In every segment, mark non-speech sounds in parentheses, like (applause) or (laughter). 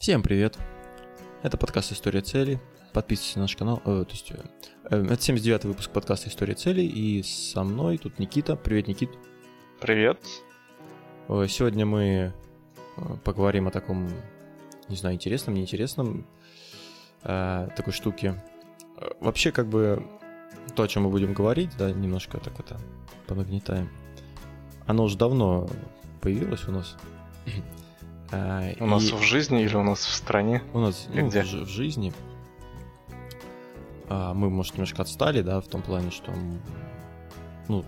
Всем привет! Это подкаст «История целей». Подписывайтесь на наш канал. Э, то есть, э, это 79-й выпуск подкаста «История целей». И со мной тут Никита. Привет, Никит. Привет. Э, сегодня мы э, поговорим о таком, не знаю, интересном, неинтересном э, такой штуке. Э, вообще, как бы, то, о чем мы будем говорить, да, немножко так это понагнетаем. Оно уже давно появилось у нас. (clears throat) А, у и... нас в жизни или у нас в стране? У нас ну, где? В, в жизни. А, мы, может, немножко отстали, да, в том плане, что ну,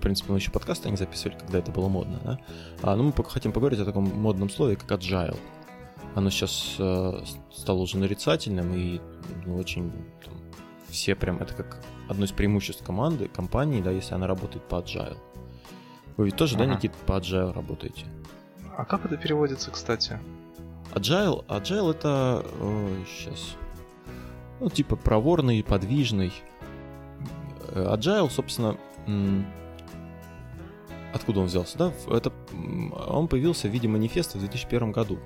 в принципе, мы еще подкасты не записывали, когда это было модно, да. А, ну, мы хотим поговорить о таком модном слове, как agile. Оно сейчас э, стало уже нарицательным и ну, очень там, все прям это как одно из преимуществ команды, компании, да, если она работает по agile. Вы ведь тоже, ага. да, Никит, по agile работаете? А как это переводится, кстати? Agile, agile это э, сейчас, ну типа проворный, подвижный. Э, agile, собственно, откуда он взялся, да? Это он появился в виде манифеста в 2001 году.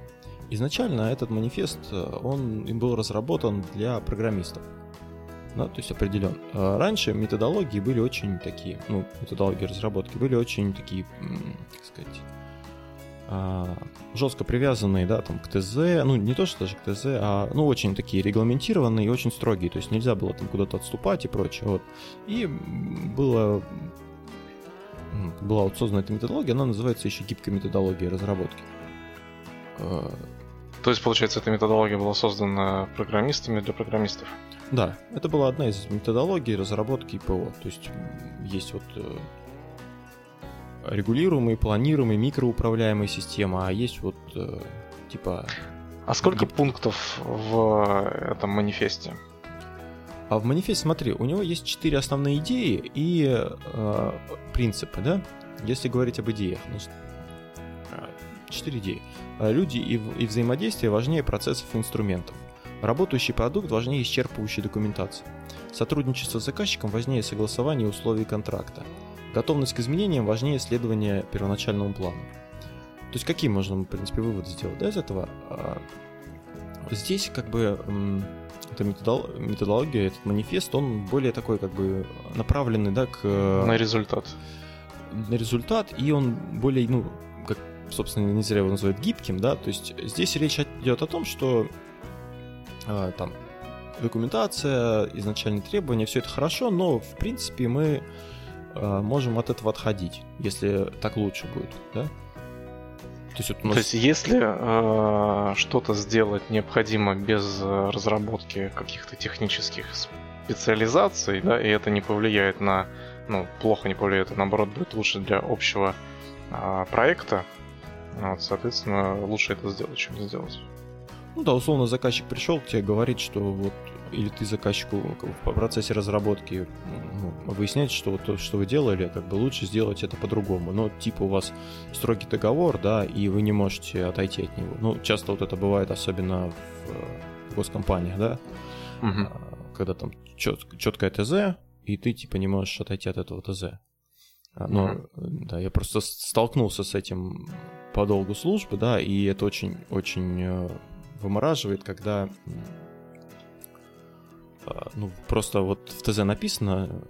Изначально этот манифест, э, он им был разработан для программистов. Да, то есть определен. А раньше методологии были очень такие, ну, методологии разработки были очень такие, как сказать, жестко привязанные, да, там, к ТЗ, ну, не то, что даже к ТЗ, а, ну, очень такие регламентированные и очень строгие, то есть нельзя было там куда-то отступать и прочее, вот. И было, была вот создана эта методология, она называется еще гибкой методологией разработки. А, то есть, получается, эта методология была создана программистами для программистов? Да, это была одна из методологий разработки ПО. То есть есть вот э, регулируемые, планируемые, микроуправляемые системы, а есть вот э, типа... А сколько пунктов в этом манифесте? А в манифесте, смотри, у него есть четыре основные идеи и э, принципы, да? Если говорить об идеях, значит, э, четыре идеи. Э, люди и, и взаимодействие важнее процессов и инструментов. Работающий продукт важнее исчерпывающей документации. Сотрудничество с заказчиком важнее согласования условий контракта. Готовность к изменениям важнее следования первоначальному плану. То есть какие можно, в принципе, выводы сделать да, из этого? А, здесь как бы эта методология, этот манифест, он более такой как бы направленный, да, к... На результат. На результат, и он более, ну, как, собственно, не зря его называют гибким, да, то есть здесь речь идет о том, что а, там документация, изначальные требования, все это хорошо, но в принципе мы Э, можем от этого отходить, если так лучше будет, да? То есть, вот нас... То есть если э, что-то сделать необходимо без э, разработки каких-то технических специализаций, да, и это не повлияет на, ну, плохо не повлияет, а наоборот будет лучше для общего э, проекта, вот, соответственно, лучше это сделать, чем не сделать. Ну да, условно заказчик пришел к тебе, говорит, что вот или ты заказчику в процессе разработки ну, выясняете, что вот то, что вы делали, как бы лучше сделать это по-другому. Но типа у вас строгий договор, да, и вы не можете отойти от него. Ну, часто вот это бывает, особенно в, госкомпаниях, да, угу. когда там чет, четкое ТЗ, и ты типа не можешь отойти от этого ТЗ. А, но, угу. да, я просто столкнулся с этим по долгу службы, да, и это очень-очень э, вымораживает, когда ну, просто вот в ТЗ написано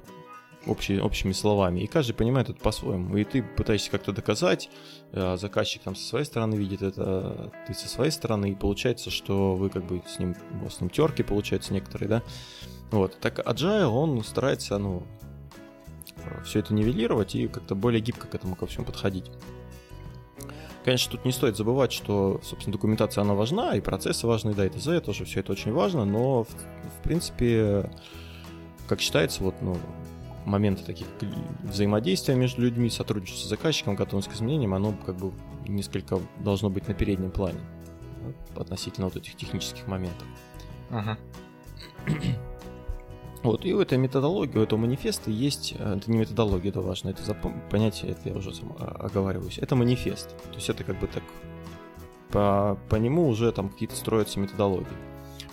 общий, общими словами, и каждый понимает это по-своему. И ты пытаешься как-то доказать, а заказчик там со своей стороны видит это, ты со своей стороны, и получается, что вы как бы с ним, у вас с ним терки получаются некоторые, да. Вот. Так Agile, он старается, ну, все это нивелировать и как-то более гибко к этому ко всему подходить. Конечно, тут не стоит забывать, что, собственно, документация, она важна, и процессы важны, да, и ТЗ тоже все это очень важно, но, в, в принципе, как считается, вот, ну, моменты таких взаимодействия между людьми, сотрудничества с заказчиком, готовность к изменениям, оно как бы несколько должно быть на переднем плане да, относительно вот этих технических моментов. Uh-huh. Вот, и у этой методологии, у этого манифеста есть, э, это не методология, это важно, это запом... понятие, это я уже сам а, оговариваюсь, это манифест. То есть это как бы так, по, по нему уже там какие-то строятся методологии.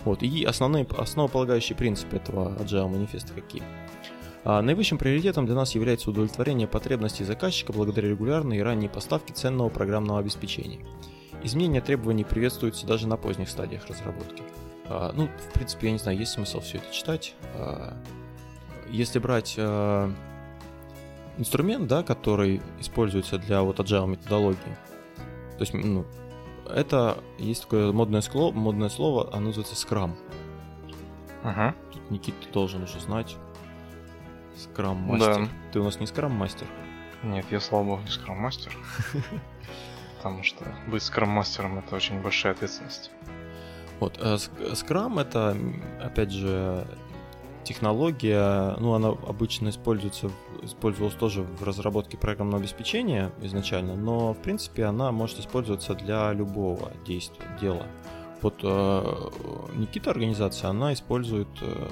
Вот, и основные, основополагающие принципы этого Agile манифеста какие? А наивысшим приоритетом для нас является удовлетворение потребностей заказчика благодаря регулярной и ранней поставке ценного программного обеспечения. изменение требований приветствуется даже на поздних стадиях разработки. А, ну, в принципе, я не знаю, есть смысл все это читать. А, если брать а, инструмент, да, который используется для вот agile методологии, то есть, ну, это есть такое модное слово, модное слово, оно называется Scrum. Ага. Тут Никита должен уже знать. Scrum мастер. Да. Ты у нас не Scrum мастер? Нет, я, слава богу, не Scrum мастер. (laughs) Потому что быть Scrum мастером это очень большая ответственность. Вот, э, Scrum это, опять же, технология, ну, она обычно используется, использовалась тоже в разработке программного обеспечения изначально, но, в принципе, она может использоваться для любого действия, дела. Вот э, Никита организация, она использует э,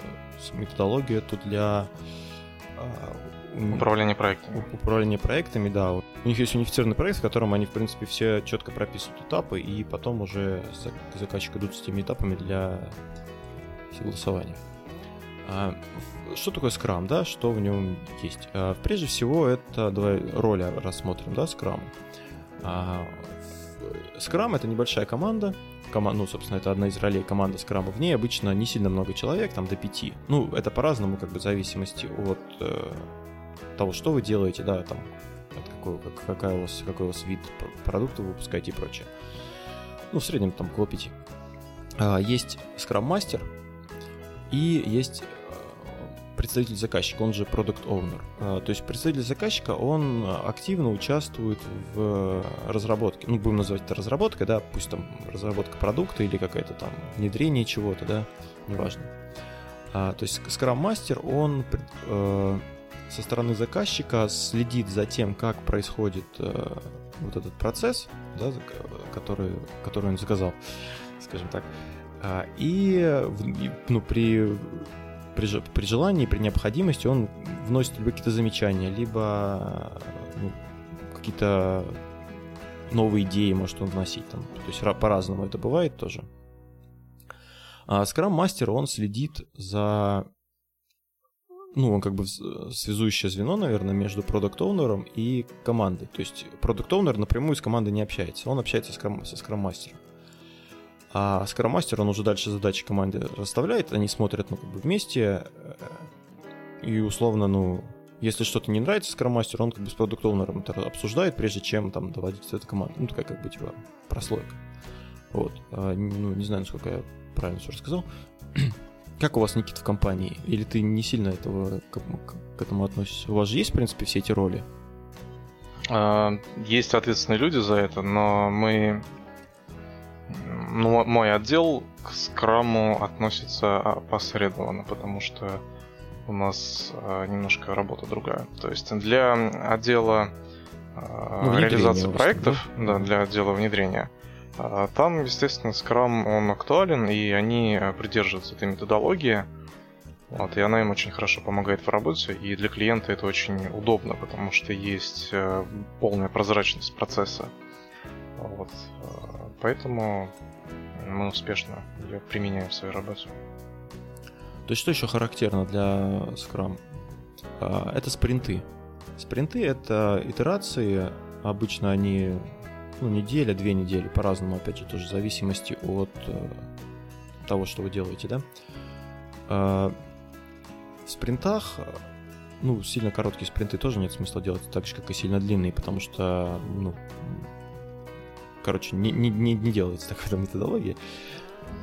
методологию эту для управления проектами. Управления проектами, да. У них есть унифицированный проект, в котором они, в принципе, все четко прописывают этапы, и потом уже заказчик идут с теми этапами для согласования. А, что такое Scrum, да, что в нем есть? А, прежде всего, это, давай роли рассмотрим, да, Scrum. А, Scrum это небольшая команда, команда, ну, собственно, это одна из ролей команды Scrum. В ней обычно не сильно много человек, там до пяти. Ну, это по-разному, как бы, в зависимости от э, того, что вы делаете, да, там, какой, как, какая у вас, какой у вас вид продукта вы выпускаете и прочее. Ну, в среднем там около пяти. Есть Scrum Master и есть представитель заказчика, он же Product Owner. А, то есть представитель заказчика, он активно участвует в разработке. Ну, будем называть это разработкой, да, пусть там разработка продукта или какая-то там внедрение чего-то, да, неважно. А, то есть Scrum Master, он э, со стороны заказчика следит за тем, как происходит э, вот этот процесс, да, который, который он заказал, скажем так. А, и ну, при при, при желании, при необходимости он вносит либо какие-то замечания, либо ну, какие-то новые идеи может он вносить там. То есть по-разному это бывает тоже. А Scrum Master, он следит за ну, он как бы связующее звено, наверное, между продукт оунером и командой. То есть продукт оунер напрямую с командой не общается, он общается с Scrum, со Master. А Master, он уже дальше задачи команде расставляет, они смотрят, ну, как бы вместе, э, и условно, ну, если что-то не нравится Master, он как бы с продукт это обсуждает, прежде чем там доводить эту команду. Ну, такая как бы типа прослойка. Вот. А, ну, не знаю, насколько я правильно все рассказал. Как у вас, Никит, в компании? Или ты не сильно этого к, к этому относишься? У вас же есть, в принципе, все эти роли? А, есть ответственные люди за это, но мы ну, мой отдел к скраму относится опосредованно, потому что у нас э, немножко работа другая. То есть для отдела ну, реализации проектов, да? да, для отдела внедрения, там, естественно, скрам он актуален, и они придерживаются этой методологии. Вот, и она им очень хорошо помогает в работе, и для клиента это очень удобно, потому что есть полная прозрачность процесса. Вот. Поэтому мы успешно ее применяем в своей работе. То есть что еще характерно для Scrum? А, это спринты. Спринты — это итерации, обычно они ну, неделя, две недели, по-разному, опять же, тоже в зависимости от э, того, что вы делаете, да. А, в спринтах, ну, сильно короткие спринты тоже нет смысла делать так же, как и сильно длинные, потому что, ну, короче, не, не, не, не делается такая методология.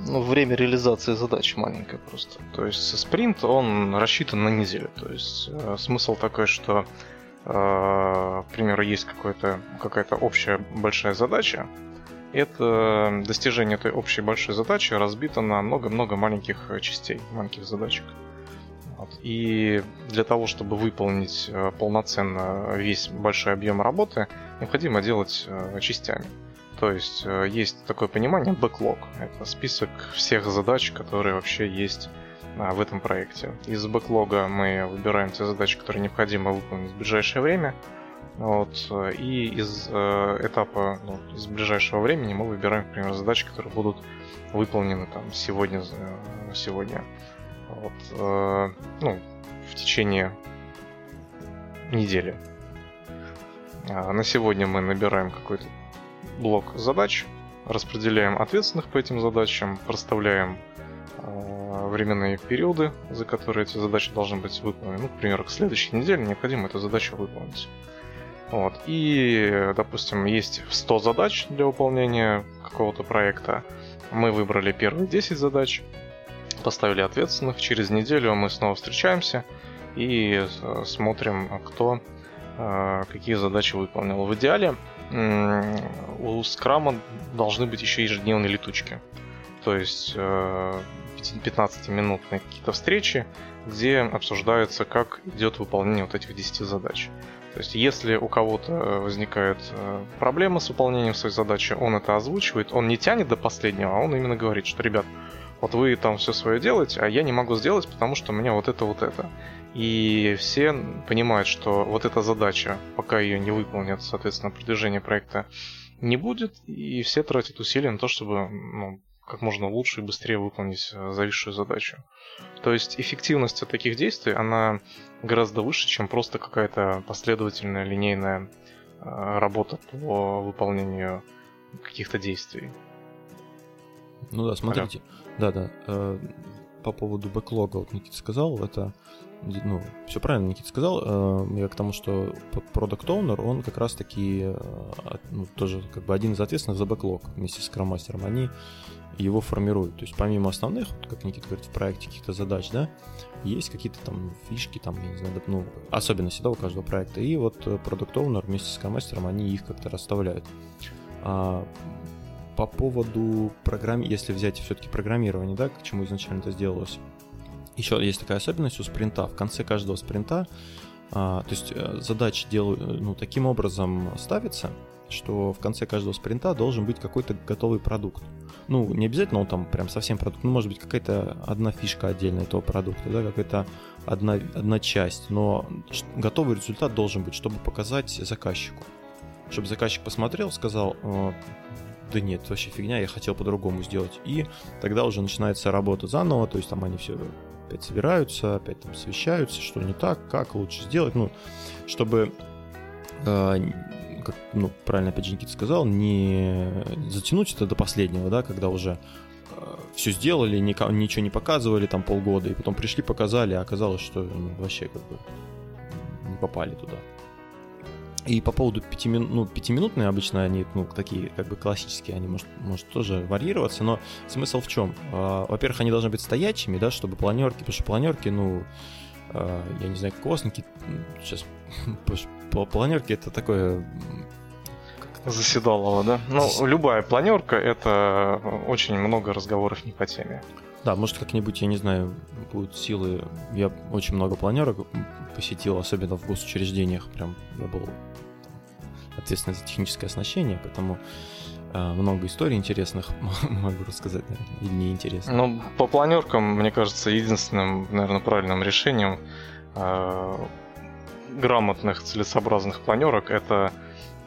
Ну, время реализации задач маленькое просто. То есть спринт, он рассчитан на неделю. То есть э, смысл такой, что, э, к примеру, есть какая-то общая большая задача, это достижение этой общей большой задачи разбито на много-много маленьких частей, маленьких задачек. Вот. И для того, чтобы выполнить э, полноценно весь большой объем работы, необходимо делать э, частями. То есть э, есть такое понимание backlog. Это список всех задач, которые вообще есть в этом проекте. Из бэклога мы выбираем те задачи, которые необходимо выполнить в ближайшее время. Вот, и из э, этапа, ну, из ближайшего времени мы выбираем, например, задачи, которые будут выполнены там сегодня, э, сегодня. Вот, э, ну, в течение недели. А на сегодня мы набираем какой-то блок задач, распределяем ответственных по этим задачам, проставляем э, временные периоды, за которые эти задачи должны быть выполнены. Ну, к примеру, к следующей неделе необходимо эту задачу выполнить. Вот. И, допустим, есть 100 задач для выполнения какого-то проекта. Мы выбрали первые 10 задач, поставили ответственных. Через неделю мы снова встречаемся и э, смотрим, кто э, какие задачи выполнил. В идеале у скрама должны быть еще ежедневные летучки. То есть 15-минутные э, какие-то встречи, где обсуждается, как идет выполнение вот этих 10 задач. То есть, если у кого-то возникает э, проблема с выполнением своей задачи, он это озвучивает, он не тянет до последнего, а он именно говорит, что, ребят, вот вы там все свое делаете, а я не могу сделать, потому что у меня вот это, вот это. И все понимают, что вот эта задача, пока ее не выполнят, соответственно, продвижение проекта не будет, и все тратят усилия на то, чтобы ну, как можно лучше и быстрее выполнить э, зависшую задачу. То есть эффективность от таких действий, она гораздо выше, чем просто какая-то последовательная линейная э, работа по выполнению каких-то действий. Ну да, смотрите, да-да, э, по поводу бэклога, вот Никита сказал, это ну, все правильно Никита сказал. Э, я к тому, что Product Owner, он как раз-таки э, ну, тоже как бы один из ответственных за бэклог вместе с Master. Они его формируют. То есть помимо основных, как Никита говорит, в проекте каких-то задач, да, есть какие-то там фишки, там, я не знаю, ну, особенности, да, у каждого проекта. И вот Product Owner вместе с Master, они их как-то расставляют. А, по поводу программ, если взять все-таки программирование, да, к чему изначально это сделалось, еще есть такая особенность у спринта. В конце каждого спринта, а, то есть э, задачи делаю, э, ну, таким образом ставится, что в конце каждого спринта должен быть какой-то готовый продукт. Ну, не обязательно он там прям совсем продукт, ну, может быть, какая-то одна фишка отдельная этого продукта, да, какая-то одна, одна часть, но готовый результат должен быть, чтобы показать заказчику. Чтобы заказчик посмотрел, сказал, да нет, вообще фигня, я хотел по-другому сделать. И тогда уже начинается работа заново, то есть там они все опять собираются, опять там совещаются, что не так, как лучше сделать, ну, чтобы, э, как, ну, правильно опять же Никита сказал, не затянуть это до последнего, да, когда уже э, все сделали, ничего не показывали там полгода, и потом пришли, показали, а оказалось, что ну, вообще как бы не попали туда. И по поводу пятимин... ну, пятиминутные обычно они, ну, такие как бы классические, они может, может тоже варьироваться, но смысл в чем? А, во-первых, они должны быть стоячими, да, чтобы планерки, потому что планерки, ну, а, я не знаю, космики, сейчас, (laughs) планерки это такое Заседалово, да? Ну, любая планерка это очень много разговоров не по теме. Да, может как-нибудь, я не знаю, будут силы. Я очень много планерок посетил, особенно в госучреждениях. Прям я был ответственный за техническое оснащение, поэтому э, много историй интересных (laughs) могу рассказать, наверное, или неинтересных. Ну, по планеркам, мне кажется, единственным, наверное, правильным решением э, грамотных целесообразных планерок это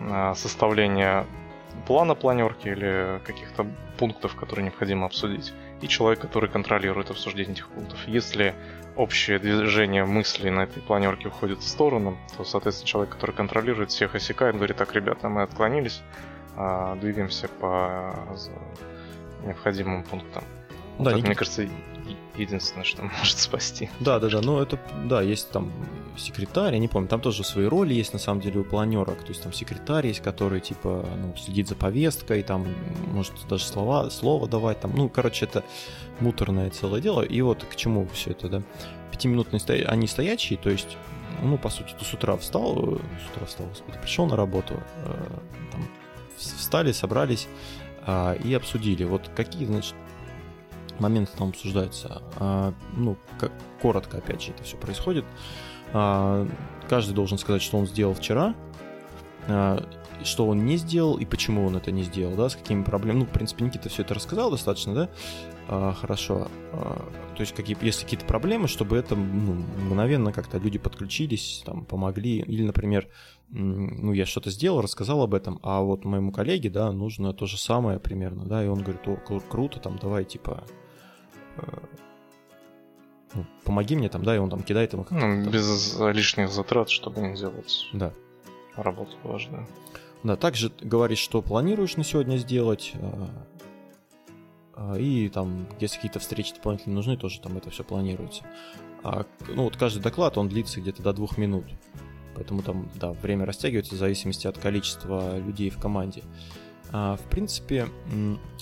э, составление плана планерки или каких-то пунктов, которые необходимо обсудить, и человек, который контролирует обсуждение этих пунктов. Если общее движение мыслей на этой планерке уходит в сторону, то, соответственно, человек, который контролирует, всех осекает, говорит, так, ребята, мы отклонились, а, двигаемся по необходимым пунктам. Да, вот это, мне кажется, единственное, что (laughs) может спасти. Да, да, да. Ну, это, да, есть там секретарь, я не помню, там тоже свои роли есть на самом деле у планерок. То есть там секретарь есть, который типа ну, следит за повесткой, там может даже слова, слово давать. Там, ну, короче, это муторное целое дело. И вот к чему все это, да? Пятиминутные сто... они стоячие, то есть, ну, по сути, ты с утра встал, э, с утра встал, господи, пришел на работу, э, там, встали, собрались э, и обсудили, вот какие, значит, моменты там обсуждаются. А, ну, как, коротко, опять же, это все происходит. А, каждый должен сказать, что он сделал вчера, а, что он не сделал и почему он это не сделал, да, с какими проблемами. Ну, в принципе, Никита все это рассказал достаточно, да, хорошо. То есть, какие, если какие-то проблемы, чтобы это ну, мгновенно как-то люди подключились, там, помогли. Или, например, ну, я что-то сделал, рассказал об этом, а вот моему коллеге, да, нужно то же самое примерно, да, и он говорит, о, круто, там, давай, типа, ну, помоги мне там, да, и он там кидает ему ну, без лишних затрат, чтобы не делать да. работу важную. Да, также говоришь, что планируешь на сегодня сделать, и там, если какие-то встречи дополнительно нужны, тоже там это все планируется. А, ну, вот каждый доклад, он длится где-то до двух минут. Поэтому там, да, время растягивается в зависимости от количества людей в команде. А, в принципе,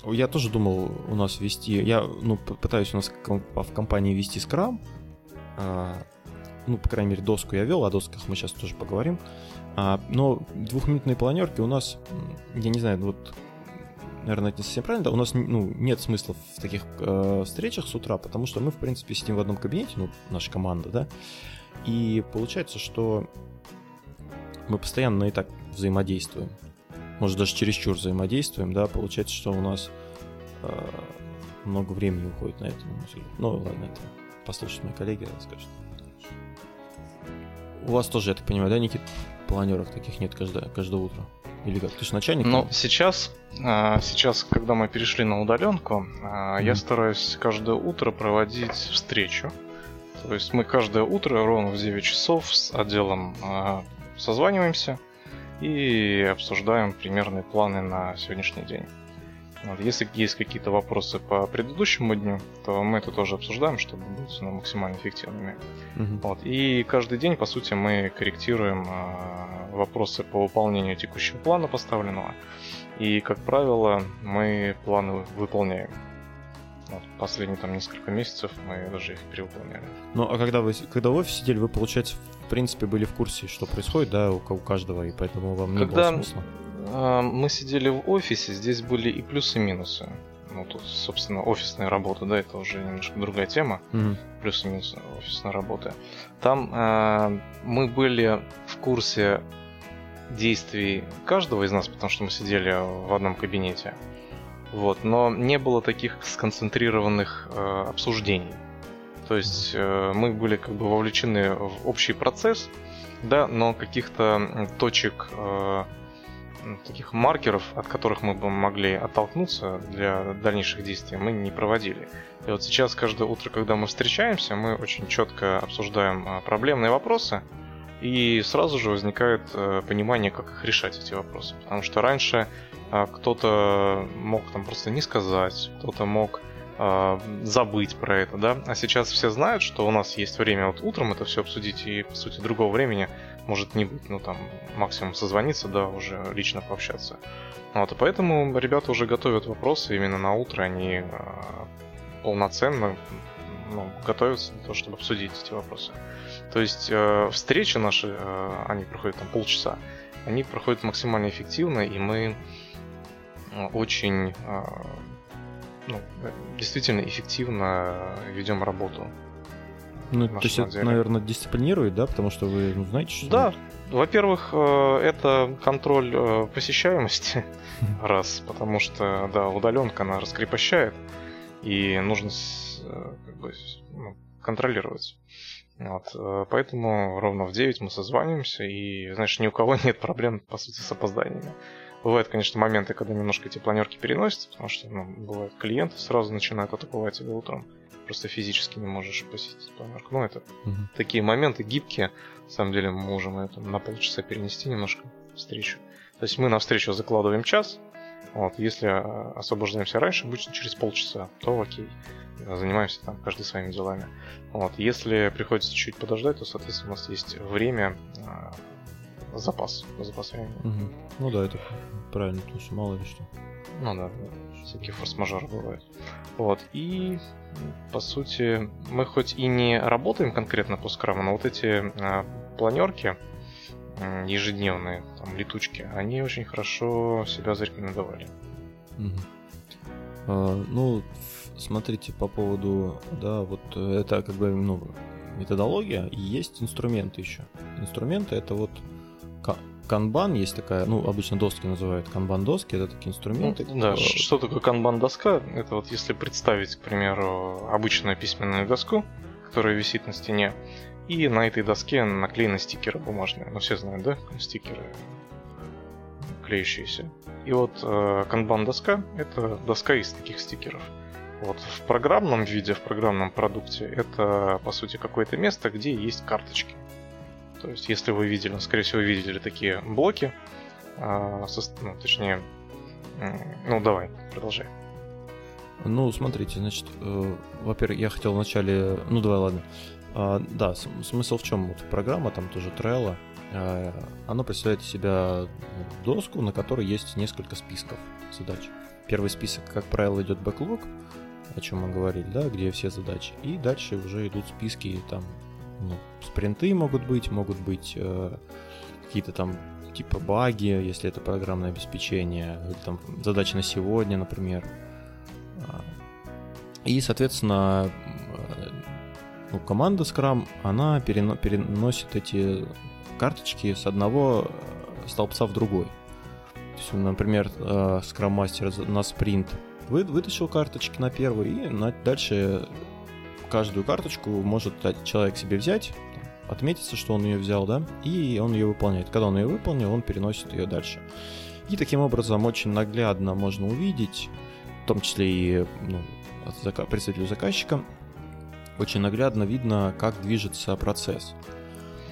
я тоже думал у нас вести, я ну, пытаюсь у нас в компании вести скрам, а, ну, по крайней мере, доску я вел, о досках мы сейчас тоже поговорим. А, но двухминутные планерки у нас, я не знаю, вот, наверное, это не совсем правильно, да, у нас ну, нет смысла в таких э, встречах с утра, потому что мы, в принципе, сидим в одном кабинете, ну, наша команда, да, и получается, что мы постоянно и так взаимодействуем может даже чересчур взаимодействуем, да, получается, что у нас э, много времени уходит на это. Ну, ладно, это послушать мои коллеги расскажут. У вас тоже, я так понимаю, да, Никит, планеров таких нет каждое, каждое утро? Или как? Ты же начальник? Ну, сейчас, а, сейчас, когда мы перешли на удаленку, mm-hmm. я стараюсь каждое утро проводить встречу. То есть мы каждое утро ровно в 9 часов с отделом а, созваниваемся, и обсуждаем примерные планы на сегодняшний день. Вот. Если есть какие-то вопросы по предыдущему дню, то мы это тоже обсуждаем, чтобы быть ну, максимально эффективными. Uh-huh. Вот. И каждый день, по сути, мы корректируем э, вопросы по выполнению текущего плана поставленного. И, как правило, мы планы выполняем. Вот, последние там несколько месяцев мы даже их перевыполняли. Ну, а когда вы когда в офисе сидели, вы, получается, в принципе, были в курсе, что происходит, да, у, у каждого, и поэтому вам не когда было смысла? Э, мы сидели в офисе, здесь были и плюсы, и минусы. Ну, тут, собственно, офисная работа, да, это уже немножко другая тема. Mm-hmm. Плюсы и минусы офисной работы. Там э, мы были в курсе действий каждого из нас, потому что мы сидели в одном кабинете. Вот, но не было таких сконцентрированных э, обсуждений. То есть э, мы были как бы вовлечены в общий процесс, да, но каких-то точек, э, таких маркеров, от которых мы бы могли оттолкнуться для дальнейших действий, мы не проводили. И вот сейчас каждое утро, когда мы встречаемся, мы очень четко обсуждаем э, проблемные вопросы, и сразу же возникает э, понимание, как их решать, эти вопросы. Потому что раньше а, кто-то мог там просто не сказать, кто-то мог э, забыть про это, да. А сейчас все знают, что у нас есть время вот утром это все обсудить, и по сути другого времени может не быть, ну там максимум созвониться, да, уже лично пообщаться. Вот, и поэтому ребята уже готовят вопросы именно на утро, они э, полноценно ну, готовятся для того, чтобы обсудить эти вопросы. То есть э, встречи наши, э, они проходят там полчаса, они проходят максимально эффективно, и мы очень а, ну, действительно эффективно ведем работу. Ну, то есть это, наверное, дисциплинирует, да, потому что вы ну, знаете, что... Да, во-первых, э, это контроль э, посещаемости, (laughs) раз, потому что, да, удаленка, она раскрепощает, и нужно э, как бы, ну, контролировать. Вот, поэтому ровно в 9 мы созваниваемся, и, знаешь, ни у кого (laughs) нет проблем, по сути, с опозданиями. Бывают, конечно, моменты, когда немножко эти планерки переносятся, потому что, ну, бывают клиенты сразу начинают атаковать тебя утром. Просто физически не можешь посетить планерку. Ну, это угу. такие моменты гибкие. На самом деле мы можем это на полчаса перенести немножко встречу. То есть мы на встречу закладываем час. Вот, если а, освобождаемся раньше, обычно через полчаса, то окей. Занимаемся там каждый своими делами. Вот. Если приходится чуть подождать, то, соответственно, у нас есть время а, запас, запас времени. Угу. Ну да, это правильно, потому что мало ли что. Ну да, всякие форс-мажоры бывают. Вот, и по сути, мы хоть и не работаем конкретно по скраму, но вот эти а, планерки ежедневные, там, летучки, они очень хорошо себя зарекомендовали. Угу. А, ну, смотрите, по поводу, да, вот это как бы, ну, методология, и есть инструменты еще. Инструменты это вот канбан есть такая, ну, обычно доски называют канбан-доски, это такие инструменты. Ну, да, что такое канбан-доска? Это вот если представить, к примеру, обычную письменную доску, которая висит на стене, и на этой доске наклеены стикеры бумажные. Ну, все знают, да? Стикеры клеющиеся. И вот э, канбан-доска — это доска из таких стикеров. Вот в программном виде, в программном продукте, это, по сути, какое-то место, где есть карточки. То есть, если вы видели, ну, скорее всего, видели такие блоки, а, ну, точнее, ну давай, продолжай. Ну, смотрите, значит, э, во-первых, я хотел вначале, ну давай, ладно. А, да, смысл в чем? Вот программа, там тоже Trello, э, она представляет из себя доску, на которой есть несколько списков задач. Первый список, как правило, идет бэклог, о чем мы говорили, да, где все задачи. И дальше уже идут списки, там, ну, спринты могут быть, могут быть э, какие-то там типа баги, если это программное обеспечение, там задачи на сегодня, например. А, и, соответственно, ну, команда Scrum, она переносит эти карточки с одного э, столбца в другой. То есть, например, э, Scrum Master на спринт вы, вытащил карточки на первый, и на, дальше каждую карточку может человек себе взять, отметиться, что он ее взял, да, и он ее выполняет. Когда он ее выполнил, он переносит ее дальше. И таким образом очень наглядно можно увидеть, в том числе и ну, представителю заказчика, очень наглядно видно, как движется процесс.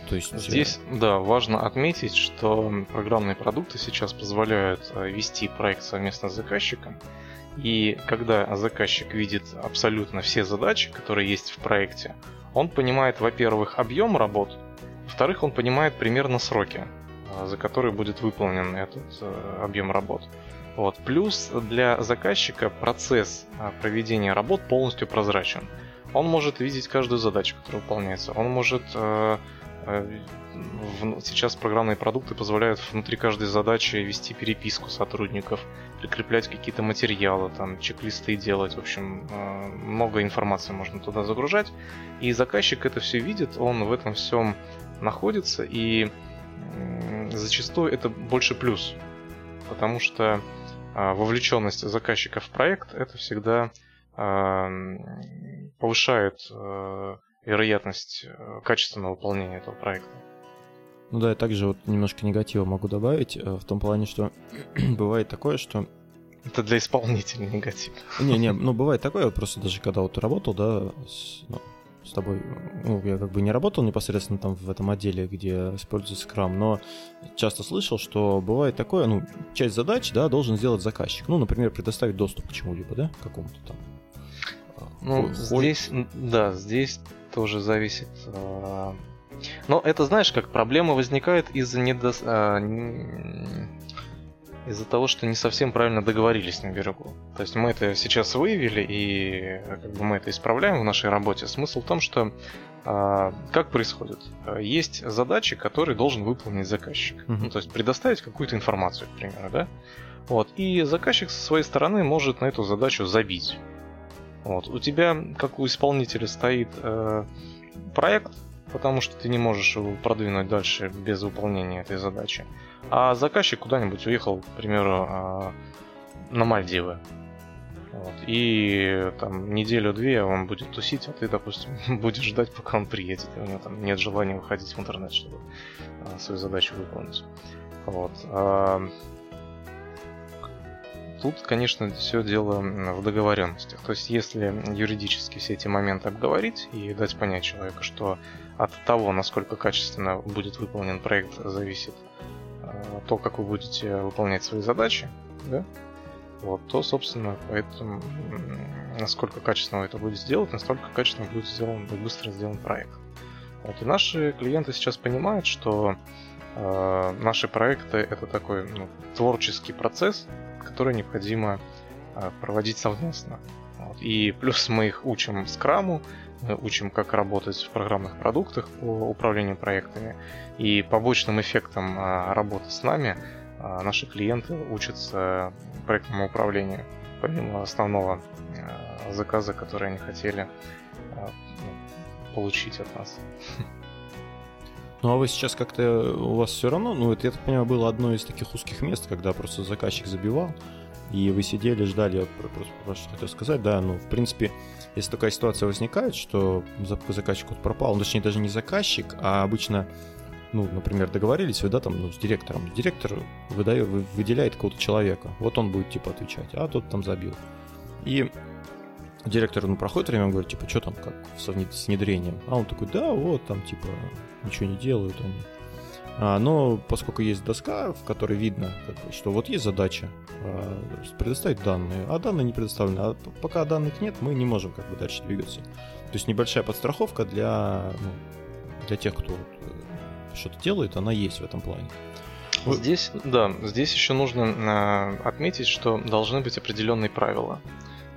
То есть... Здесь, да, важно отметить, что программные продукты сейчас позволяют э, вести проект совместно с заказчиком. И когда заказчик видит абсолютно все задачи, которые есть в проекте, он понимает, во-первых, объем работ, во-вторых, он понимает примерно сроки, э, за которые будет выполнен этот э, объем работ. Вот. Плюс для заказчика процесс э, проведения работ полностью прозрачен. Он может видеть каждую задачу, которая выполняется. Он может сейчас программные продукты позволяют внутри каждой задачи вести переписку сотрудников, прикреплять какие-то материалы, там, чек-листы делать. В общем, э, много информации можно туда загружать. И заказчик это все видит, он в этом всем находится, и зачастую это больше плюс. Потому что э, вовлеченность заказчика в проект это всегда э, повышает вероятность качественного выполнения этого проекта. Ну да, я также вот немножко негатива могу добавить, э, в том плане, что (clears throat) бывает такое, что... Это для исполнителя негатив. Не-не, (laughs) ну бывает такое, вот просто даже когда вот работал, да, с, ну, с тобой, ну, я как бы не работал непосредственно там в этом отделе, где используется Scrum, но часто слышал, что бывает такое, ну, часть задач, да, должен сделать заказчик. Ну, например, предоставить доступ к чему-либо, да, к какому-то там. Ну, здесь, да, здесь тоже зависит а, но это, знаешь, как проблема возникает из-за недо... а, из-за того, что не совсем правильно договорились на берегу. То есть мы это сейчас выявили, и как бы мы это исправляем в нашей работе. Смысл в том, что а, как происходит? Есть задачи, которые должен выполнить заказчик. Uh-huh. Ну, то есть предоставить какую-то информацию, к примеру, да? Вот. И заказчик со своей стороны может на эту задачу забить. Вот. У тебя, как у исполнителя, стоит э, проект, потому что ты не можешь его продвинуть дальше без выполнения этой задачи. А заказчик куда-нибудь уехал, к примеру, а, на Мальдивы. Вот. И там неделю-две он будет тусить, а ты, допустим, (laughs) будешь ждать, пока он приедет. И у него там нет желания выходить в интернет, чтобы а, свою задачу выполнить. Вот. Тут, конечно, все дело в договоренностях. То есть, если юридически все эти моменты обговорить и дать понять человеку, что от того, насколько качественно будет выполнен проект, зависит э, то, как вы будете выполнять свои задачи, да? Вот, то, собственно, поэтому насколько качественно вы это будете сделать, настолько качественно будет сделан, будет быстро сделан проект. Вот, и наши клиенты сейчас понимают, что э, наши проекты это такой ну, творческий процесс, который необходимо э, проводить совместно. И плюс мы их учим скраму, учим, как работать в программных продуктах по управлению проектами. И побочным эффектом а, работы с нами а, наши клиенты учатся проектному управлению, помимо основного а, заказа, который они хотели ну, получить от нас. (laughs) Ну а вы сейчас как-то, у вас все равно, ну это, я так понимаю, было одно из таких узких мест, когда просто заказчик забивал, и вы сидели, ждали, я просто, просто хотел сказать, да, ну, в принципе, если такая ситуация возникает, что заказчик вот пропал, ну, точнее, даже не заказчик, а обычно, ну, например, договорились вы, да, там, ну, с директором. Директор выдает, выделяет какого-то человека, вот он будет, типа, отвечать, а тот там забил. И директор, ну, проходит время, он говорит, типа, что там, как с внедрением? А он такой, да, вот, там, типа, ничего не делают они. А, но поскольку есть доска, в которой видно, как что вот есть задача а, предоставить данные, а данные не предоставлены, а пока данных нет, мы не можем как бы дальше двигаться. То есть небольшая подстраховка для, ну, для тех, кто э, что-то делает, она есть в этом плане. Здесь, да, здесь еще нужно э, отметить, что должны быть определенные правила.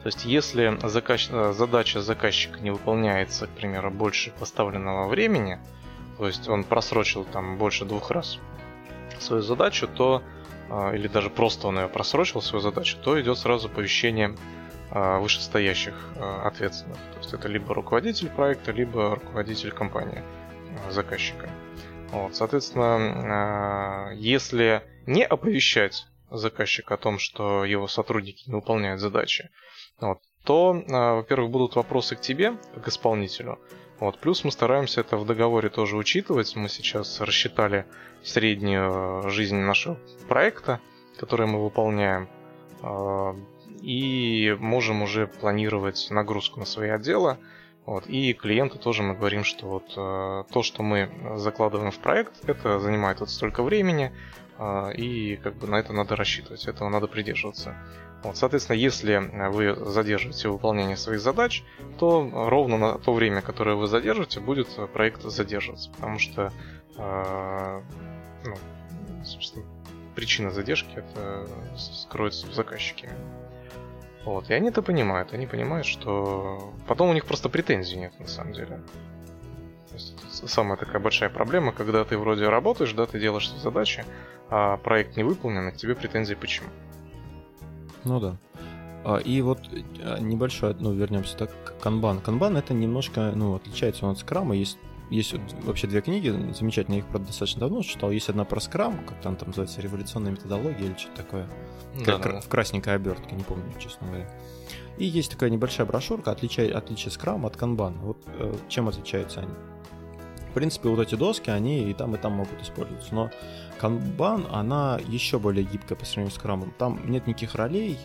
То есть, если заказ... Задача заказчика не выполняется, к примеру, больше поставленного времени, то есть он просрочил там больше двух раз свою задачу, то а, или даже просто он ее просрочил, свою задачу, то идет сразу оповещение а, вышестоящих а, ответственных. То есть это либо руководитель проекта, либо руководитель компании, заказчика. Вот, соответственно, если не оповещать заказчика о том, что его сотрудники не выполняют задачи, вот, то, во-первых, будут вопросы к тебе, как исполнителю, вот. Плюс мы стараемся это в договоре тоже учитывать. Мы сейчас рассчитали среднюю э, жизнь нашего проекта, который мы выполняем, э, и можем уже планировать нагрузку на свои отделы. Вот. И клиенту тоже мы говорим, что вот э, то, что мы закладываем в проект, это занимает вот столько времени, и как бы на это надо рассчитывать, этого надо придерживаться. Вот, соответственно, если вы задерживаете выполнение своих задач, то ровно на то время, которое вы задержите, будет проект задерживаться, потому что э, ну, собственно, причина задержки это скроется в заказчике. Вот, и они это понимают, они понимают, что потом у них просто претензий нет на самом деле. То есть, самая такая большая проблема, когда ты вроде работаешь, да, ты делаешь задачи, а проект не выполнен, и к тебе претензии почему. Ну да. А, и вот а, небольшой, ну, вернемся так, канбан. Канбан это немножко, ну, отличается он от скрама. Есть, есть вообще две книги замечательные, их, правда, достаточно давно читал. Есть одна про скрам, как там, там называется, революционная методология или что-то такое. Да, да. В красненькой обертке, не помню, честно говоря. И есть такая небольшая брошюрка, отличие, отличие скрама от канбана. Вот э, чем отличаются они? В принципе, вот эти доски, они и там, и там могут использоваться. Но Kanban, она еще более гибкая по сравнению с крамом. Там нет никаких ролей,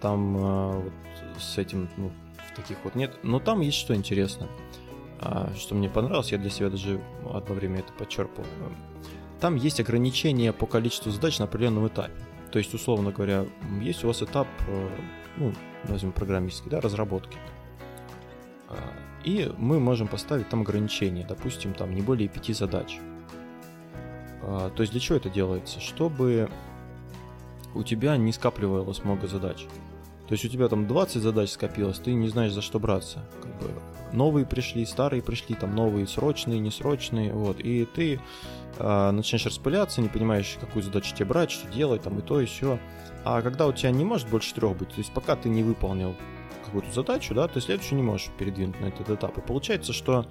там э, вот с этим, ну, таких вот нет. Но там есть что интересно, э, что мне понравилось, я для себя даже одно время это подчерпал. Там есть ограничения по количеству задач на определенном этапе. То есть, условно говоря, есть у вас этап, э, ну, назовем программистский, да, разработки. И мы можем поставить там ограничения, допустим, там не более пяти задач. А, то есть для чего это делается? Чтобы у тебя не скапливалось много задач. То есть у тебя там 20 задач скопилось, ты не знаешь за что браться. Как бы новые пришли, старые пришли, там новые срочные, несрочные, вот. И ты э, начинаешь распыляться, не понимаешь, какую задачу тебе брать, что делать, там и то, и все. А когда у тебя не может больше трех быть, то есть пока ты не выполнил какую-то задачу, да, ты следующую не можешь передвинуть на этот этап. И получается, что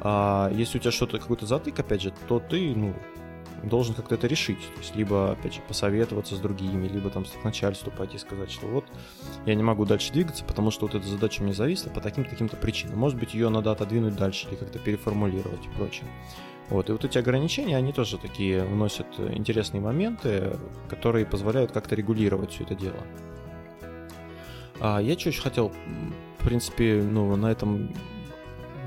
а, если у тебя что-то, какой-то затык, опять же, то ты, ну, должен как-то это решить. То есть, либо, опять же, посоветоваться с другими, либо там к начальству пойти сказать, что вот я не могу дальше двигаться, потому что вот эта задача мне зависла по таким-то таким-то причинам. Может быть, ее надо отодвинуть дальше или как-то переформулировать и прочее. Вот, и вот эти ограничения, они тоже такие вносят интересные моменты, которые позволяют как-то регулировать все это дело. А я что еще хотел, в принципе, ну, на этом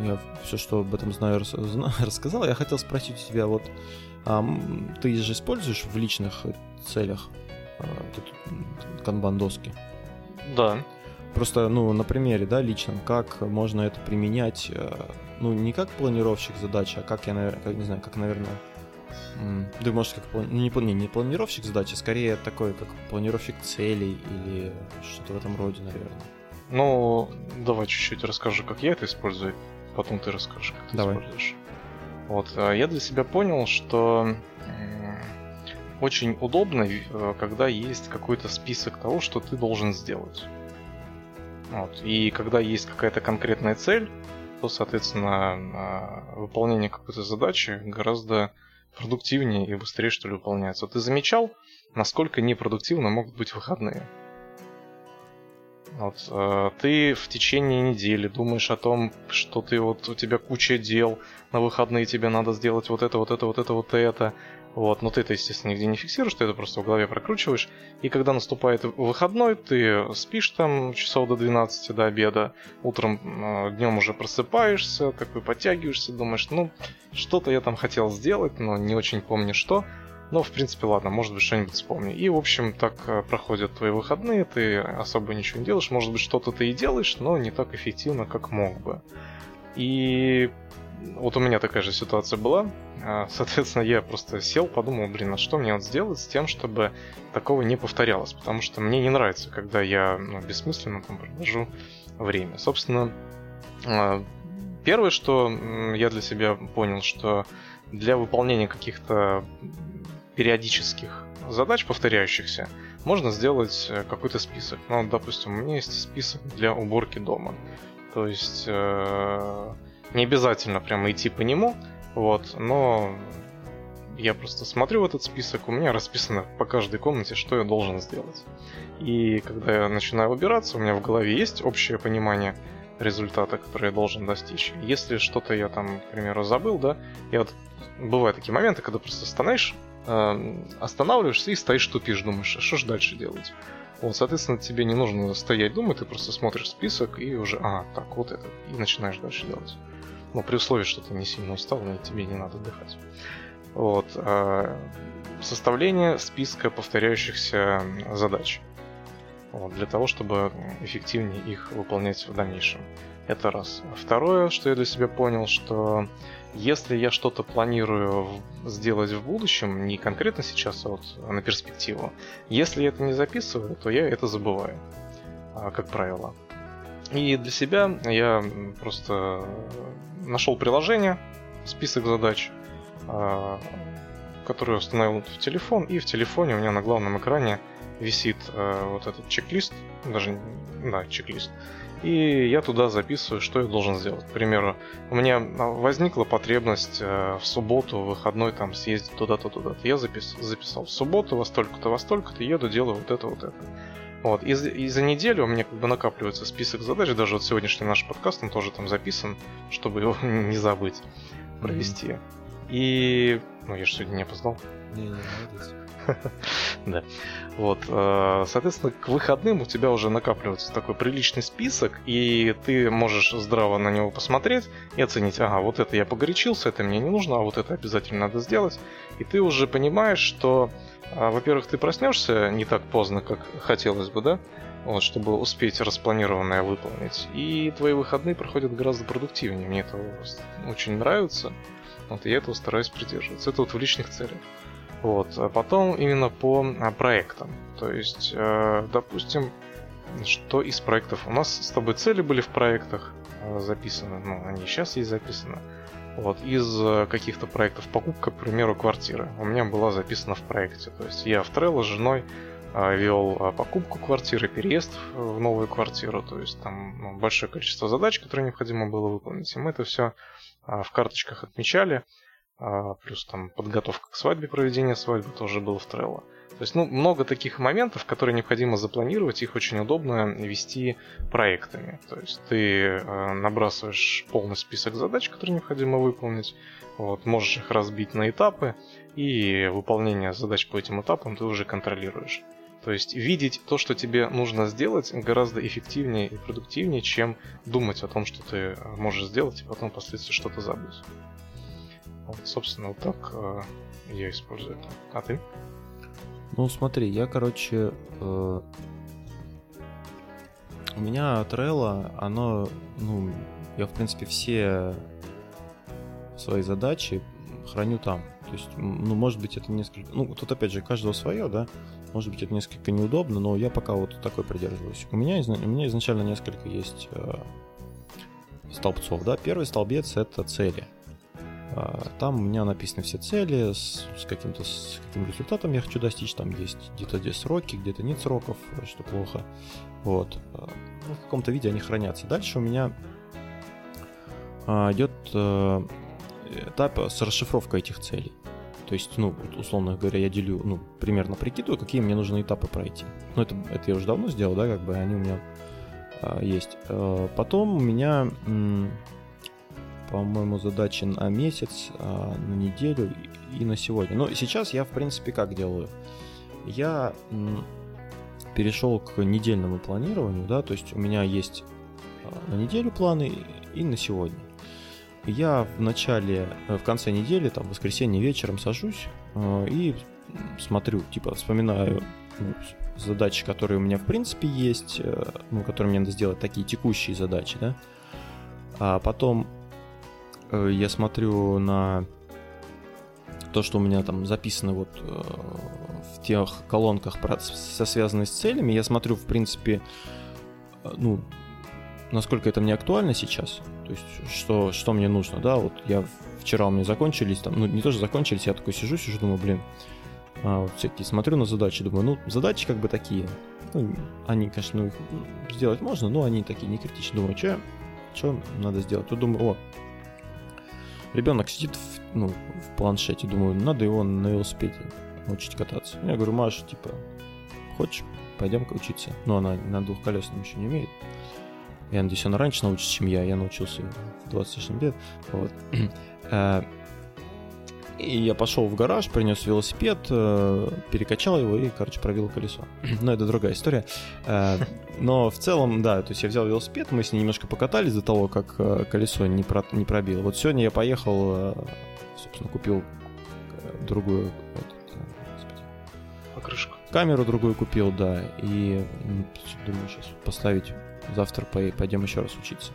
я все, что об этом знаю, (laughs) рассказал. Я хотел спросить у тебя, вот а, ты же используешь в личных целях а, канбан-доски? Да. Просто, ну, на примере, да, личном, как можно это применять, а, ну, не как планировщик задач, а как я, наверное, как, не знаю, как, наверное, да, может, как ну, не, не, не планировщик задач, а скорее такой, как планировщик целей или что-то в этом роде, наверное. Ну, давай чуть-чуть расскажу, как я это использую, потом ты расскажешь, как ты давай. используешь. Вот, э, я для себя понял, что очень удобно, э, когда есть какой-то список того, что ты должен сделать. Вот. И когда есть какая-то конкретная цель, то, соответственно, выполнение какой-то задачи гораздо продуктивнее и быстрее, что ли, выполняется. Ты замечал, насколько непродуктивно могут быть выходные? Вот, э, ты в течение недели думаешь о том, что ты вот у тебя куча дел, на выходные тебе надо сделать вот это, вот это, вот это, вот это. Вот, но ты это, естественно, нигде не фиксируешь, ты это просто в голове прокручиваешь. И когда наступает выходной, ты спишь там часов до 12 до обеда, утром, э, днем уже просыпаешься, такой подтягиваешься, думаешь, ну, что-то я там хотел сделать, но не очень помню что. Но, в принципе, ладно, может быть, что-нибудь вспомню. И, в общем, так э, проходят твои выходные, ты особо ничего не делаешь. Может быть, что-то ты и делаешь, но не так эффективно, как мог бы. И вот у меня такая же ситуация была. А, соответственно, я просто сел, подумал, блин, а что мне надо сделать с тем, чтобы такого не повторялось? Потому что мне не нравится, когда я ну, бессмысленно там провожу время. Собственно, а, первое, что я для себя понял, что для выполнения каких-то периодических задач, повторяющихся, можно сделать э, какой-то список. Ну, допустим, у меня есть список для уборки дома. То есть э, не обязательно прямо идти по нему, вот, но я просто смотрю в этот список, у меня расписано по каждой комнате, что я должен сделать. И когда я начинаю убираться, у меня в голове есть общее понимание результата, который я должен достичь. Если что-то я там, к примеру, забыл, да, я вот бывают такие моменты, когда просто становишься, э, останавливаешься и стоишь, тупишь, думаешь, а что же дальше делать? Вот, соответственно, тебе не нужно стоять думать, ты просто смотришь список и уже, а, так, вот это, и начинаешь дальше делать. Ну, при условии, что ты не сильно устал, и тебе не надо отдыхать. Вот. А, составление списка повторяющихся задач. Вот, для того, чтобы эффективнее их выполнять в дальнейшем. Это раз. Второе, что я для себя понял, что если я что-то планирую сделать в будущем, не конкретно сейчас, а вот на перспективу, если я это не записываю, то я это забываю, а, как правило. И для себя я просто нашел приложение, список задач, а, которое установил в телефон, и в телефоне у меня на главном экране висит а, вот этот чек-лист, даже, да, чек-лист, и я туда записываю, что я должен сделать. К примеру, у меня возникла потребность в субботу, в выходной там съездить туда-то, туда-то. Я запис, записал в субботу во столько-то, во столько-то, еду, делаю вот это, вот это. Вот. И, и за неделю у меня как бы накапливается список задач, даже вот сегодняшний наш подкаст, он тоже там записан, чтобы его (laughs) не забыть провести. Mm-hmm. И... Ну, я же сегодня не опоздал. Не-не, молодец. (laughs) Да. Вот, э, соответственно, к выходным у тебя уже накапливается такой приличный список, и ты можешь здраво на него посмотреть и оценить, ага, вот это я погорячился, это мне не нужно, а вот это обязательно надо сделать. И ты уже понимаешь, что во-первых, ты проснешься не так поздно, как хотелось бы, да? Вот, чтобы успеть распланированное выполнить. И твои выходные проходят гораздо продуктивнее. Мне это очень нравится. Вот, и я этого стараюсь придерживаться. Это вот в личных целях. Вот. А потом именно по а, проектам. То есть, э, допустим, что из проектов. У нас с тобой цели были в проектах э, записаны. Ну, они сейчас есть записаны. Вот, из э, каких-то проектов покупка, к примеру, квартиры. У меня была записана в проекте. То есть я в Trello с женой а, вел а, покупку квартиры, переезд в новую квартиру. То есть там ну, большое количество задач, которые необходимо было выполнить. И мы это все в карточках отмечали. Плюс там подготовка к свадьбе, проведение свадьбы тоже было в Trello. То есть, ну, много таких моментов, которые необходимо запланировать, их очень удобно вести проектами. То есть ты э, набрасываешь полный список задач, которые необходимо выполнить, вот, можешь их разбить на этапы, и выполнение задач по этим этапам ты уже контролируешь. То есть видеть то, что тебе нужно сделать, гораздо эффективнее и продуктивнее, чем думать о том, что ты можешь сделать, и потом впоследствии что-то забыть. Вот, собственно, вот так э, я использую это. А ты? Ну, смотри, я, короче, э, у меня Trello, оно, ну, я, в принципе, все свои задачи храню там. То есть, ну, может быть, это несколько... Ну, тут, опять же, каждого свое, да? Может быть, это несколько неудобно, но я пока вот такой придерживаюсь. У меня, у меня изначально несколько есть э, столбцов, да? Первый столбец — это цели. А, там у меня написаны все цели, с, с каким-то с каким результатом я хочу достичь. Там есть где-то здесь сроки, где-то нет сроков, что плохо. Вот. А, ну, в каком-то виде они хранятся. Дальше у меня а, идет э, этап с расшифровкой этих целей. То есть, ну, условно говоря, я делю, ну, примерно прикидываю, какие мне нужны этапы пройти. Ну, это, это я уже давно сделал, да, как бы они у меня а, есть. А, потом у меня по-моему, задачи на месяц, а, на неделю и на сегодня. Но сейчас я, в принципе, как делаю? Я перешел к недельному планированию, да, то есть у меня есть а, на неделю планы и на сегодня. Я в начале, э, в конце недели, там, в воскресенье вечером сажусь э, и смотрю, типа, вспоминаю ну, задачи, которые у меня в принципе есть, э, ну, которые мне надо сделать, такие текущие задачи, да. А потом я смотрю на то, что у меня там записано вот э, в тех колонках, со связанных с целями, я смотрю, в принципе, ну, насколько это мне актуально сейчас, то есть что, что мне нужно, да, вот я вчера у меня закончились, там, ну, не тоже закончились, я такой сижу, сижу, думаю, блин, а, вот всякие смотрю на задачи, думаю, ну, задачи как бы такие. Ну, они, конечно, ну, сделать можно, но они такие не критичные. Думаю, что что надо сделать? Тут думаю, о, ребенок сидит в, ну, в планшете, думаю, надо его на велосипеде научить кататься. Я говорю, Маша, типа, хочешь, пойдем-ка учиться. Но она на двухколесном еще не умеет. Я надеюсь, она раньше научится, чем я. Я научился в 20 с лишним лет. Вот. (clears throat) И я пошел в гараж, принес велосипед, э, перекачал его и, короче, пробил колесо. (clears throat) Но это другая история. Э, но в целом, да, то есть я взял велосипед, мы с ней немножко покатались до того, как э, колесо не, про, не пробило. Вот сегодня я поехал, собственно, купил другую покрышку. Камеру другую купил, да. И думаю, сейчас поставить завтра пойдем еще раз учиться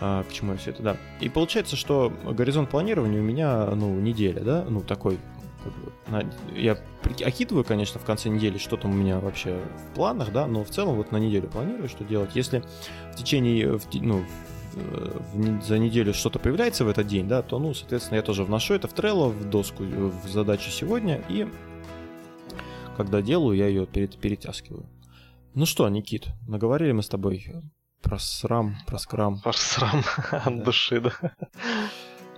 а, к чему я все это, да. И получается, что горизонт планирования у меня, ну, неделя, да, ну, такой, как бы, на, я окидываю, конечно, в конце недели, что там у меня вообще в планах, да, но в целом вот на неделю планирую, что делать. Если в течение, в, ну, в, за неделю что-то появляется в этот день, да, то, ну, соответственно, я тоже вношу это в Trello, в доску, в задачу сегодня, и когда делаю, я ее перед, перетаскиваю. Ну что, Никит, наговорили мы с тобой про срам, про скрам. Про срам (laughs) от души, да.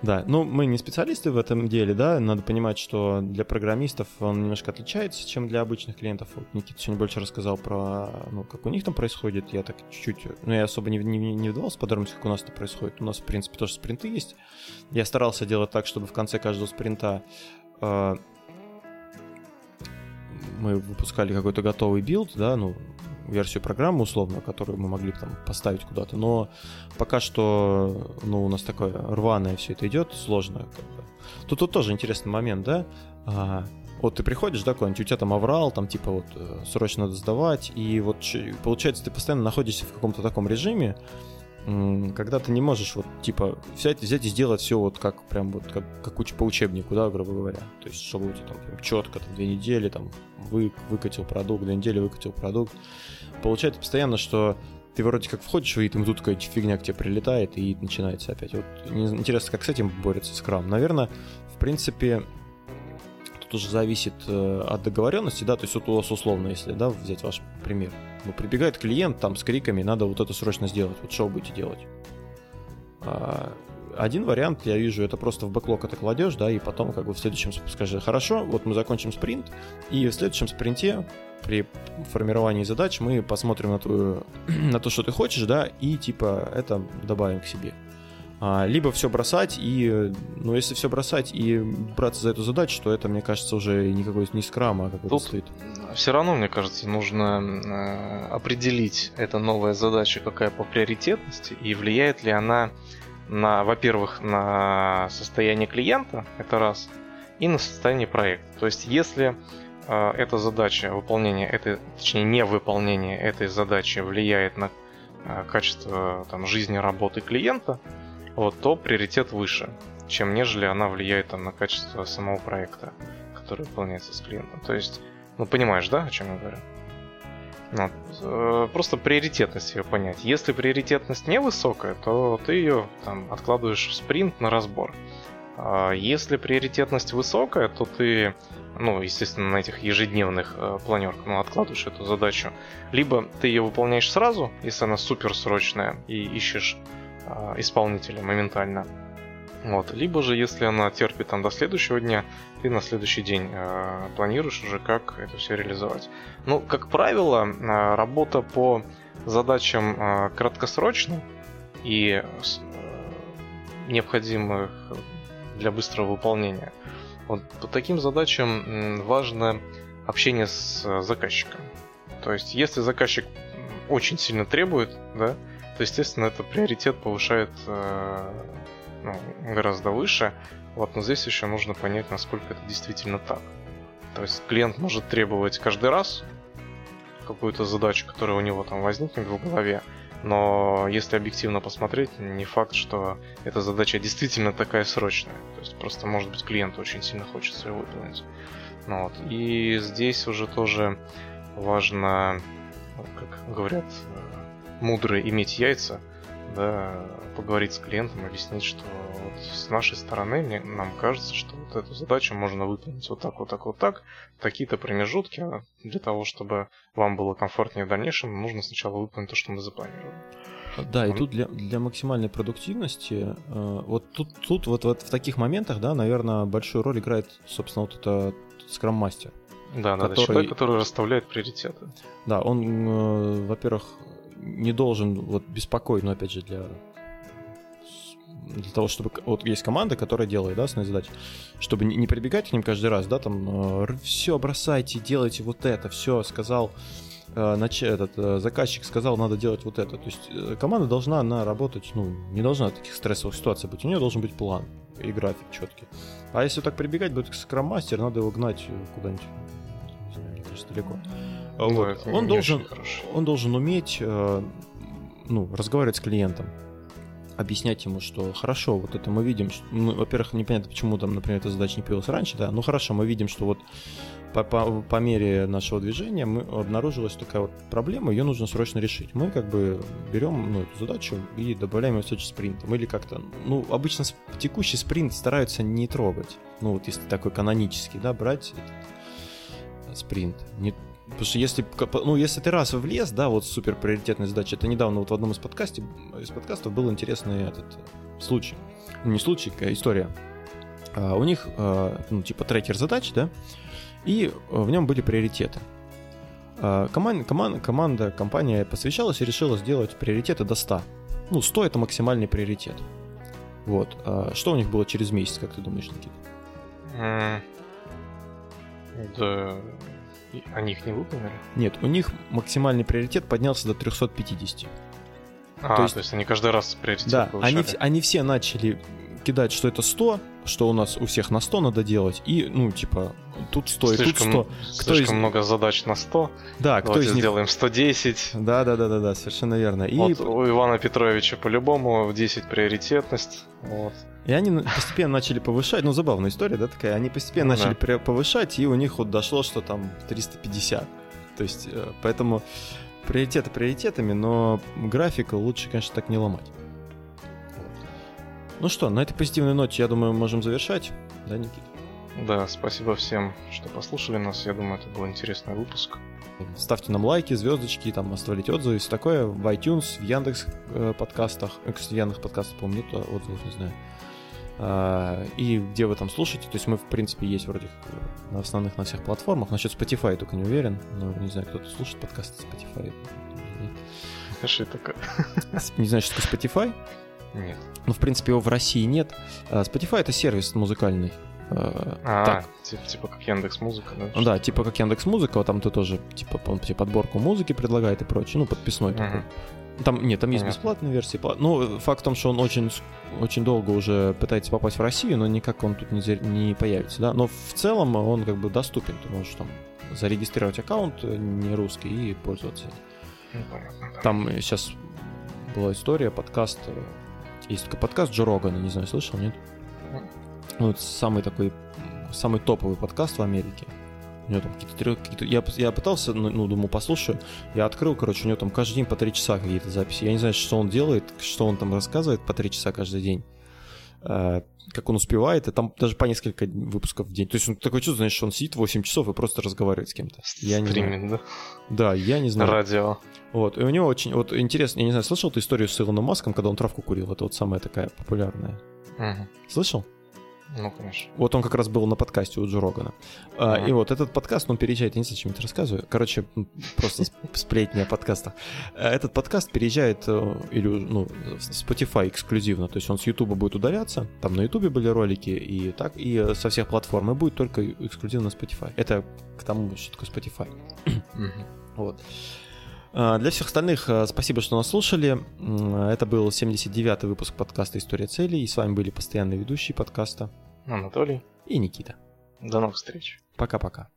Да, ну мы не специалисты в этом деле, да, надо понимать, что для программистов он немножко отличается, чем для обычных клиентов. Вот Никита сегодня больше рассказал про, ну, как у них там происходит, я так чуть-чуть, ну, я особо не, не, не вдавался в подробности, как у нас это происходит. У нас, в принципе, тоже спринты есть. Я старался делать так, чтобы в конце каждого спринта э, мы выпускали какой-то готовый build, да, ну, версию программы условно, которую мы могли там поставить куда-то, но пока что, ну, у нас такое рваное все это идет, сложно. Бы. Тут, тут тоже интересный момент, да, а, вот ты приходишь, да, куда-нибудь, у тебя там аврал, там типа вот э, срочно надо сдавать, и вот получается ты постоянно находишься в каком-то таком режиме, когда ты не можешь вот типа взять, взять и сделать все вот как прям вот как, как уч, по учебнику, да, грубо говоря. То есть, чтобы у тебя там прям четко там две недели там вы, выкатил продукт, две недели выкатил продукт. Получается постоянно, что ты вроде как входишь, и там тут какая-то фигня к тебе прилетает, и начинается опять. Вот интересно, как с этим борется скрам. Наверное, в принципе, тут уже зависит э, от договоренности, да, то есть вот у вас условно, если, да, взять ваш пример, ну, прибегает клиент там с криками, надо вот это срочно сделать, вот что вы будете делать? А, один вариант, я вижу, это просто в бэклог это кладешь, да, и потом как бы в следующем скажи, хорошо, вот мы закончим спринт, и в следующем спринте при формировании задач мы посмотрим на, твою, (clears throat) на то, что ты хочешь, да, и типа это добавим к себе. А, либо все бросать и, ну, если все бросать и браться за эту задачу, то это, мне кажется, уже никакой не скрам, а какой-то стоит. Все равно, мне кажется, нужно э, определить, эта новая задача какая по приоритетности и влияет ли она на, во-первых, на состояние клиента, это раз, и на состояние проекта. То есть, если э, эта задача, выполнение этой, точнее, не выполнение этой задачи влияет на э, качество там, жизни работы клиента, вот, то приоритет выше, чем нежели она влияет там, на качество самого проекта, который выполняется с клиентом. То есть, ну понимаешь, да, о чем я говорю? Вот. Э, просто приоритетность ее понять. Если приоритетность невысокая, то ты ее там, откладываешь в спринт на разбор. А если приоритетность высокая, то ты, ну, естественно, на этих ежедневных э, планерках ну, откладываешь эту задачу. Либо ты ее выполняешь сразу, если она супер срочная, и ищешь исполнителя моментально. Вот. Либо же, если она терпит там до следующего дня, ты на следующий день э, планируешь уже, как это все реализовать. Ну, как правило, э, работа по задачам э, краткосрочным и э, необходимых для быстрого выполнения. Вот по таким задачам важно общение с э, заказчиком. То есть, если заказчик очень сильно требует, да, естественно, это приоритет повышает э, ну, гораздо выше. Вот, но здесь еще нужно понять, насколько это действительно так. То есть клиент может требовать каждый раз какую-то задачу, которая у него там возникнет в голове, но если объективно посмотреть, не факт, что эта задача действительно такая срочная. То есть просто, может быть, клиенту очень сильно хочется ее выполнить. Ну, вот. И здесь уже тоже важно, как говорят, мудрые иметь яйца, да, поговорить с клиентом, объяснить, что вот с нашей стороны мне, нам кажется, что вот эту задачу можно выполнить вот так, вот так, вот так, такие-то промежутки, а для того, чтобы вам было комфортнее в дальнейшем, нужно сначала выполнить то, что мы запланировали. Да, и тут для, для максимальной продуктивности, э, вот тут, тут вот, вот в таких моментах, да, наверное, большую роль играет, собственно, вот это скрам-мастер. Да, который... надо человек, который расставляет приоритеты. Да, он, э, во-первых, не должен вот беспокоить, но опять же для для того, чтобы... Вот есть команда, которая делает, да, основные задачи. Чтобы не, прибегать к ним каждый раз, да, там, э, все, бросайте, делайте вот это, все, сказал э, нач... этот э, заказчик сказал, надо делать вот это. То есть команда должна она работать, ну, не должна таких стрессовых ситуаций быть. У нее должен быть план и график четкий. А если так прибегать будет скрам-мастер, надо его гнать куда-нибудь, не знаю, мне далеко. Ну, вот. он, должен, он должен уметь э, ну, разговаривать с клиентом объяснять ему, что хорошо, вот это мы видим, что, ну, во-первых, непонятно, почему там, например, эта задача не появилась раньше, да, ну хорошо, мы видим, что вот по, по, по мере нашего движения мы обнаружилась такая вот проблема, ее нужно срочно решить. Мы как бы берем ну, эту задачу и добавляем ее в следующий спринтом. Или как-то, ну, обычно текущий спринт стараются не трогать. Ну, вот если такой канонический, да, брать этот спринт. Не, Потому что если, ну, если ты раз влез, да, вот супер приоритетная задача, это недавно вот в одном из подкастов, из подкастов был интересный этот э, случай. Ну, не случай, а история. А, у них, а, ну, типа трекер задач, да, и в нем были приоритеты. А, команда, команда, команда, компания посвящалась и решила сделать приоритеты до 100. Ну, 100 это максимальный приоритет. Вот. А что у них было через месяц, как ты думаешь, Никита? Да, они их не выполнили? Нет, у них максимальный приоритет поднялся до 350. А, то есть, то есть они каждый раз приоритет Да, они, они все начали кидать, что это 100, что у нас у всех на 100 надо делать, и, ну, типа, тут 100 слишком, и тут 100. Кто слишком из... много задач на 100. Да, кто из них... сделаем 110. Да, да, да, да, да, совершенно верно. И... Вот у Ивана Петровича по-любому в 10 приоритетность. Вот. И они постепенно начали повышать, ну забавная история, да, такая, они постепенно ну, начали да. повышать, и у них вот дошло, что там 350. То есть, э, поэтому приоритеты приоритетами, но графика лучше, конечно, так не ломать. Ну что, на этой позитивной ноте, я думаю, можем завершать, да, Никита? Да, спасибо всем, что послушали нас. Я думаю, это был интересный выпуск. Ставьте нам лайки, звездочки, там оставляйте отзывы, если такое, в iTunes, в Яндекс э, подкастах. Э, кстати, Яндекс подкастов, по-моему, нет отзывов, не знаю. А, и где вы там слушаете. То есть мы, в принципе, есть вроде на основных на всех платформах. Насчет Spotify только не уверен. Но не знаю, кто-то слушает подкасты Spotify. Что такое? Не знаю, что такое Spotify? Нет. Ну, в принципе, его в России нет. А, Spotify это сервис музыкальный. А, а так. Типа, типа как Яндекс Музыка, да? Да, типа как Яндекс Музыка, вот там ты тоже типа он тебе подборку музыки предлагает и прочее, ну подписной uh-huh. такой. Там, нет, там есть бесплатная версия. Ну, факт в том, что он очень, очень долго уже пытается попасть в Россию, но никак он тут не, не появится, да. Но в целом он как бы доступен. Ты можешь там зарегистрировать аккаунт не русский и пользоваться. Ну, там сейчас была история, подкаст. Есть такой подкаст Джо Рогана, не знаю, слышал, нет? Ну, это самый такой, самый топовый подкаст в Америке. У него там какие-то, какие я, я пытался, ну, ну, думаю, послушаю. Я открыл, короче, у него там каждый день по три часа какие-то записи. Я не знаю, что он делает, что он там рассказывает по три часа каждый день. Э, как он успевает, и там даже по несколько выпусков в день. То есть он такой чувство, знаешь, что он сидит 8 часов и просто разговаривает с кем-то. Я не знаю. да? Да, я не знаю. Радио. Вот, и у него очень, вот интересно, я не знаю, слышал ты историю с Илоном Маском, когда он травку курил? Это вот самая такая популярная. Угу. Слышал? Ну, конечно. Вот он как раз был на подкасте у Джо Рогана. Uh-huh. И вот этот подкаст, он переезжает, я не знаю, чем это рассказываю. Короче, просто сплетни о подкастах. Э, этот подкаст переезжает э, или, ну, Spotify эксклюзивно, то есть он с YouTube будет удаляться, там на YouTube были ролики и так, и со всех платформ, и будет только эксклюзивно Spotify. Это к тому, что такое Spotify. Вот. А, для всех остальных а, спасибо, что нас слушали. Это был 79-й выпуск подкаста «История целей». И с вами были постоянные ведущие подкаста Анатолий и Никита. До новых встреч. Пока-пока.